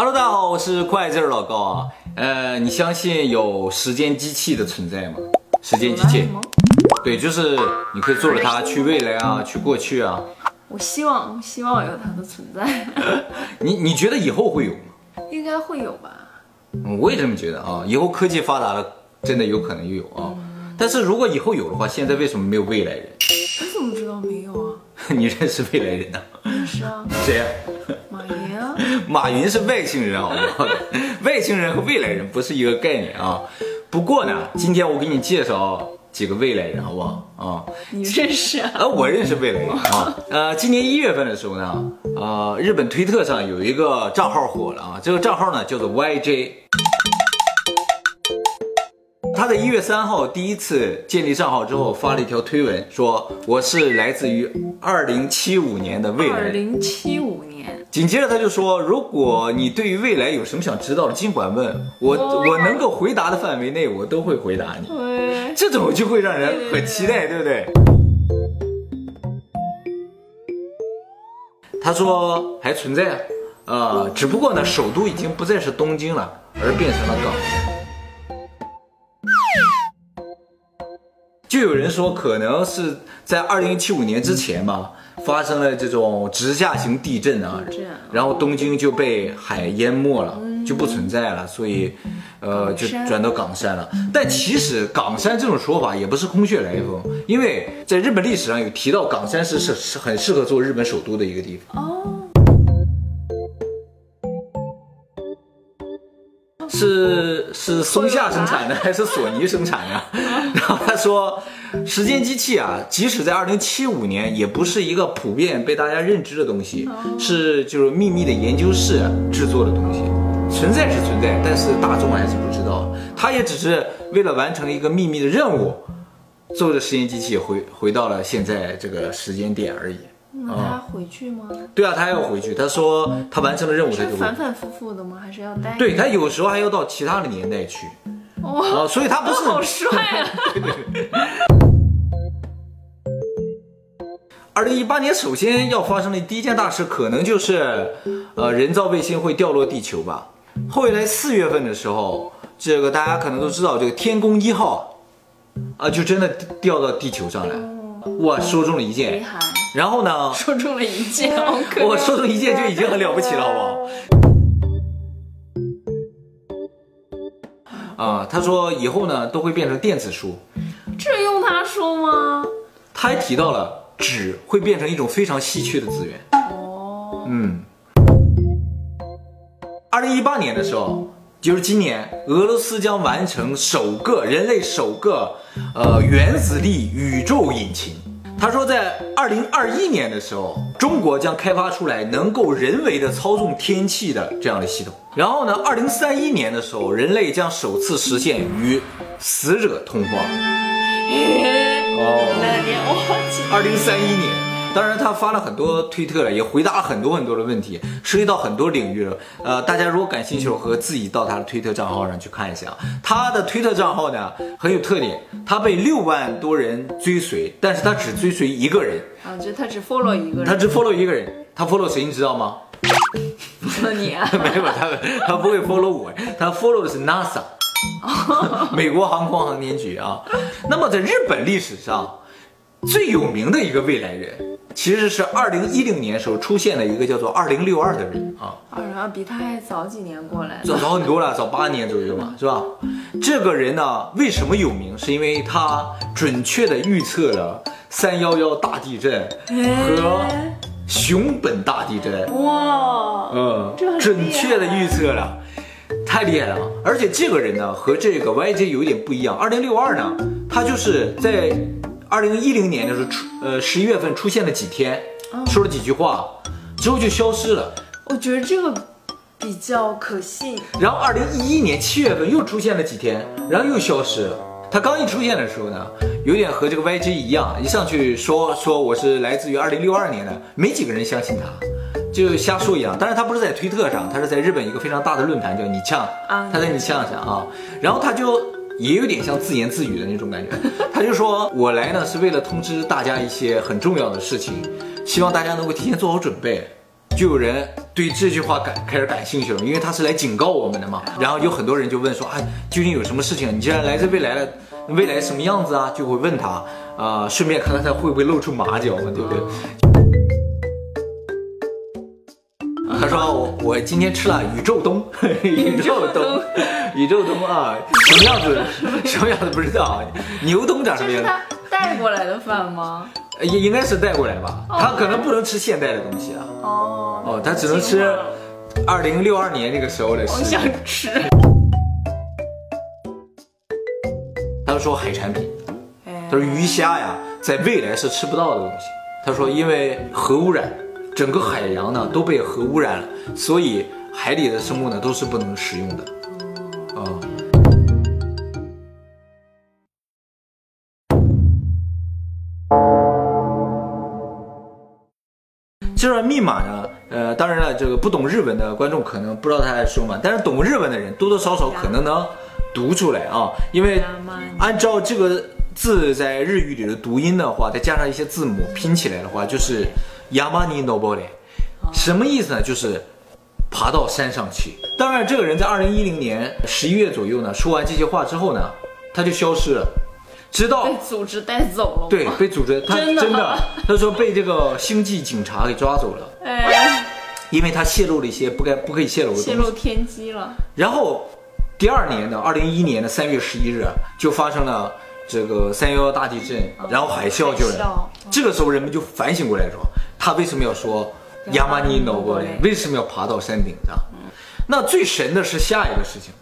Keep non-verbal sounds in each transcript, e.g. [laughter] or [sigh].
Hello，大家好，我是快字儿老高啊。呃，你相信有时间机器的存在吗？时间机器？对，就是你可以坐着它去未来啊，去过去啊。我希望希望有它的存在，[laughs] 你你觉得以后会有吗？应该会有吧？嗯我也这么觉得啊。以后科技发达了，真的有可能有啊。但是如果以后有的话，现在为什么没有未来人？你怎么知道没有啊？[laughs] 你认识未来人呢？是啊，谁呀？啊，[laughs] 马云是外星人，好不好？外星人和未来人不是一个概念啊。不过呢，今天我给你介绍几个未来人，好不好？啊，你认识啊？呃，我认识未来人啊。呃，今年一月份的时候呢，呃，日本推特上有一个账号火了啊，这个账号呢叫做 YJ。他在一月三号第一次建立账号之后，发了一条推文，说我是来自于二零七五年的未来二人。零七五年，紧接着他就说，如果你对于未来有什么想知道的，尽管问我，我能够回答的范围内，我都会回答你。这种就会让人很期待，对不对？他说还存在，呃，只不过呢，首都已经不再是东京了，而变成了港就有人说，可能是在二零七五年之前吧，发生了这种直下型地震啊，然后东京就被海淹没了，就不存在了，所以，呃，就转到冈山了。但其实冈山这种说法也不是空穴来风，因为在日本历史上有提到冈山是是是很适合做日本首都的一个地方。哦，是是松下生产的 [laughs] 还是索尼生产的？然后他说，时间机器啊，即使在二零七五年，也不是一个普遍被大家认知的东西，是就是秘密的研究室制作的东西，存在是存在，但是大众还是不知道。他也只是为了完成一个秘密的任务，坐着时间机器回回到了现在这个时间点而已。那他回去吗？对啊，他还要回去。他说他完成了任务，他就反反复复的吗？还是要待？对他有时候还要到其他的年代去，哇，啊，所以他不是好帅啊！[laughs] 二零一八年首先要发生的第一件大事，可能就是，呃，人造卫星会掉落地球吧。后来四月份的时候，这个大家可能都知道，这个天宫一号，啊，就真的掉到地球上来，哇，说中了一遗箭。憾，然后呢，说中了一箭，好可怜。我说中一件就已经很了不起了，好不好？啊，他说以后呢都会变成电子书，这用他说吗？他还提到了纸会变成一种非常稀缺的资源。哦，嗯，二零一八年的时候，就是今年，俄罗斯将完成首个人类首个呃原子力宇宙引擎。他说，在二零二一年的时候，中国将开发出来能够人为的操纵天气的这样的系统。然后呢，二零三一年的时候，人类将首次实现与死者通话。[laughs] 哦二零三一年。当然，他发了很多推特了，也回答了很多很多的问题，涉及到很多领域了。呃，大家如果感兴趣，我和自己到他的推特账号上去看一下。他的推特账号呢很有特点，他被六万多人追随，但是他只追随一个人，啊，就他只 follow 一个人，他只 follow 一个人。他 follow 谁你知道吗？[laughs] follow 你啊？没有，他他不会 follow 我，他 follow 的是 NASA，[laughs] 美国航空航天局啊。那么在日本历史上最有名的一个未来人，其实是二零一零年时候出现了一个叫做二零六二的人啊，二零二，比他还早几年过来早的。早很多了，早八年左右嘛，[laughs] 是吧？这个人呢，为什么有名？是因为他准确的预测了三幺幺大地震和熊本大地震。哇，嗯准确的预测了，太厉害了！而且这个人呢和这个 YJ 有一点不一样。二零六二呢，他就是在二零一零年的时候出，呃十一月份出现了几天，说了几句话，之后就消失了。我觉得这个比较可信。然后二零一一年七月份又出现了几天，然后又消失了。他刚一出现的时候呢，有点和这个 YG 一样，一上去说说我是来自于二零六二年的，没几个人相信他，就瞎说一样。但是他不是在推特上，他是在日本一个非常大的论坛叫你呛啊他在你呛上啊，然后他就也有点像自言自语的那种感觉，[laughs] 他就说我来呢是为了通知大家一些很重要的事情，希望大家能够提前做好准备。就有人对这句话感开始感兴趣了，因为他是来警告我们的嘛。然后有很多人就问说，哎，究竟有什么事情？你既然来自未来了，未来什么样子啊？就会问他，啊、顺便看看他会不会露出马脚嘛，对不对？他说我我今天吃了宇宙冬，[laughs] 宇宙冬，宇宙冬啊，什么样子？什么样子不知道啊？牛冬长什么样子？这是他带过来的饭吗？应应该是带过来吧，他可能不能吃现代的东西啊。哦哦，他只能吃二零六二年那个时候的我食想。吃。他说海产品，哎他说鱼虾呀，在未来是吃不到的东西。他说因为核污染，整个海洋呢都被核污染了，所以海里的生物呢都是不能食用的。啊。这段密码呢，呃，当然了，这个不懂日文的观众可能不知道他在说嘛，但是懂日文的人多多少少可能能读出来啊，因为按照这个字在日语里的读音的话，再加上一些字母拼起来的话，就是 yamani nobore，什么意思呢？就是爬到山上去。当然，这个人在二零一零年十一月左右呢，说完这些话之后呢，他就消失了，直到被组织带走了？对被组织，他真的真的，他说被这个星际警察给抓走了，哎，因为他泄露了一些不该不可以泄露的泄东西。露天机了。然后第二年的二零一一年的三月十一日，就发生了这个三幺幺大地震，然后海啸就了。这个时候人们就反省过来说，他为什么要说亚麻尼过来？为什么要爬到山顶上？那最神的是下一个事情，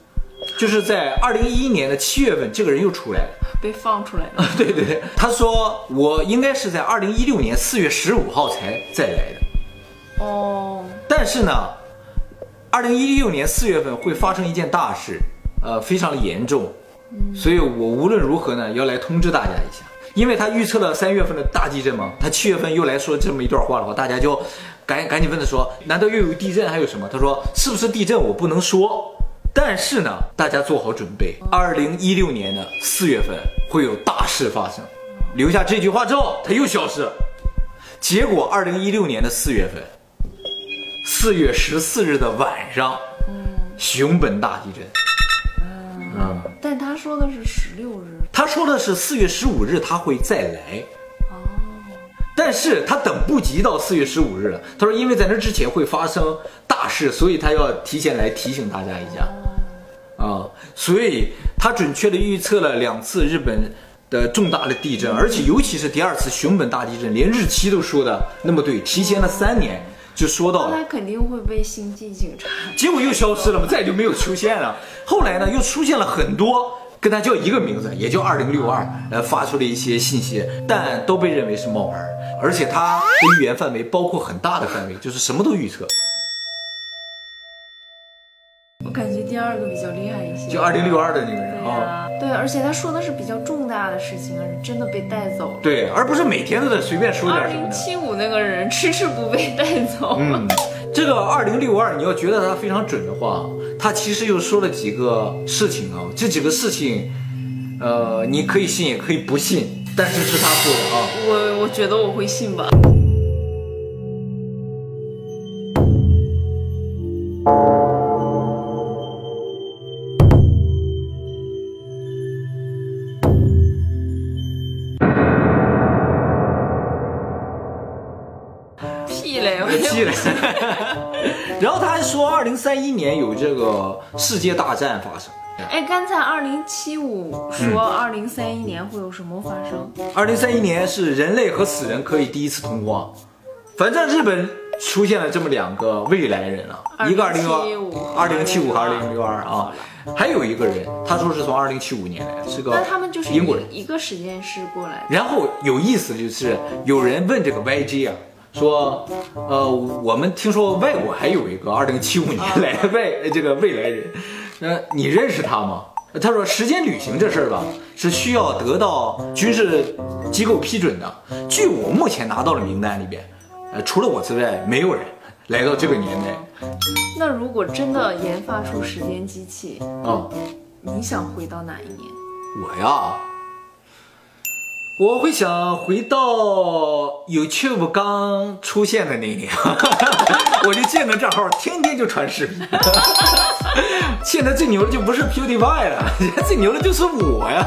就是在二零一一年的七月份，这个人又出来了。被放出来了。[laughs] 对对对，他说我应该是在二零一六年四月十五号才再来的，哦，但是呢，二零一六年四月份会发生一件大事，呃，非常的严重，所以我无论如何呢，要来通知大家一下，因为他预测了三月份的大地震嘛，他七月份又来说这么一段话的话，大家就赶赶紧问他说，难道又有地震还有什么？他说是不是地震我不能说。但是呢，大家做好准备，二零一六年的四月份会有大事发生。留下这句话之后，他又消失了。结果二零一六年的四月份，四月十四日的晚上，熊本大地震。嗯，但他说的是十六日。他说的是四月十五日他会再来。哦但是他等不及到四月十五日了。他说，因为在那之前会发生大事，所以他要提前来提醒大家一下。啊，所以他准确的预测了两次日本的重大的地震，而且尤其是第二次熊本大地震，连日期都说的那么对，提前了三年就说到了那他。肯定会被星际警察。结果又消失了嘛，再也就没有出现了。后来呢，又出现了很多跟他叫一个名字，也叫二零六二，呃，发出了一些信息，但都被认为是冒牌，而且他的预言范围包括很大的范围，就是什么都预测。我感觉第二个比较厉害一些。就二零六二的那个人啊，呀、对，而且他说的是比较重大的事情，而是真的被带走了。对，而不是每天都在随便说二点什么二。零七五那个人迟迟不被带走。嗯，这个二零六二，你要觉得他非常准的话，他其实又说了几个事情啊，这几个事情，呃，你可以信也可以不信，但是是他说的啊。我我觉得我会信吧。气了。[laughs] 然后他还说，二零三一年有这个世界大战发生。哎，刚才二零七五说二零三一年会有什么发生？二零三一年是人类和死人可以第一次通话，反正日本出现了这么两个未来人啊，一个二零2075二零七五和二零六二啊，还有一个人，他说是从二零七五年来的，是个那他们就是英国人。一一个实验室过来的。然后有意思的就是有人问这个 YG 啊，说，呃，我们听说外国还有一个二零七五年来的外呃这个未来人，呃，你认识他吗？他说时间旅行这事儿吧，是需要得到军事机构批准的。据我目前拿到的名单里边，呃，除了我之外，没有人来到这个年代那如果真的研发出时间机器，啊。你想回到哪一年？我呀，我会想回到 YouTube 刚出现的那一年，[laughs] 我就建个账号，天天就传视频。[laughs] 现在最牛的就不是 PewDiePie 了，现在最牛的就是我呀。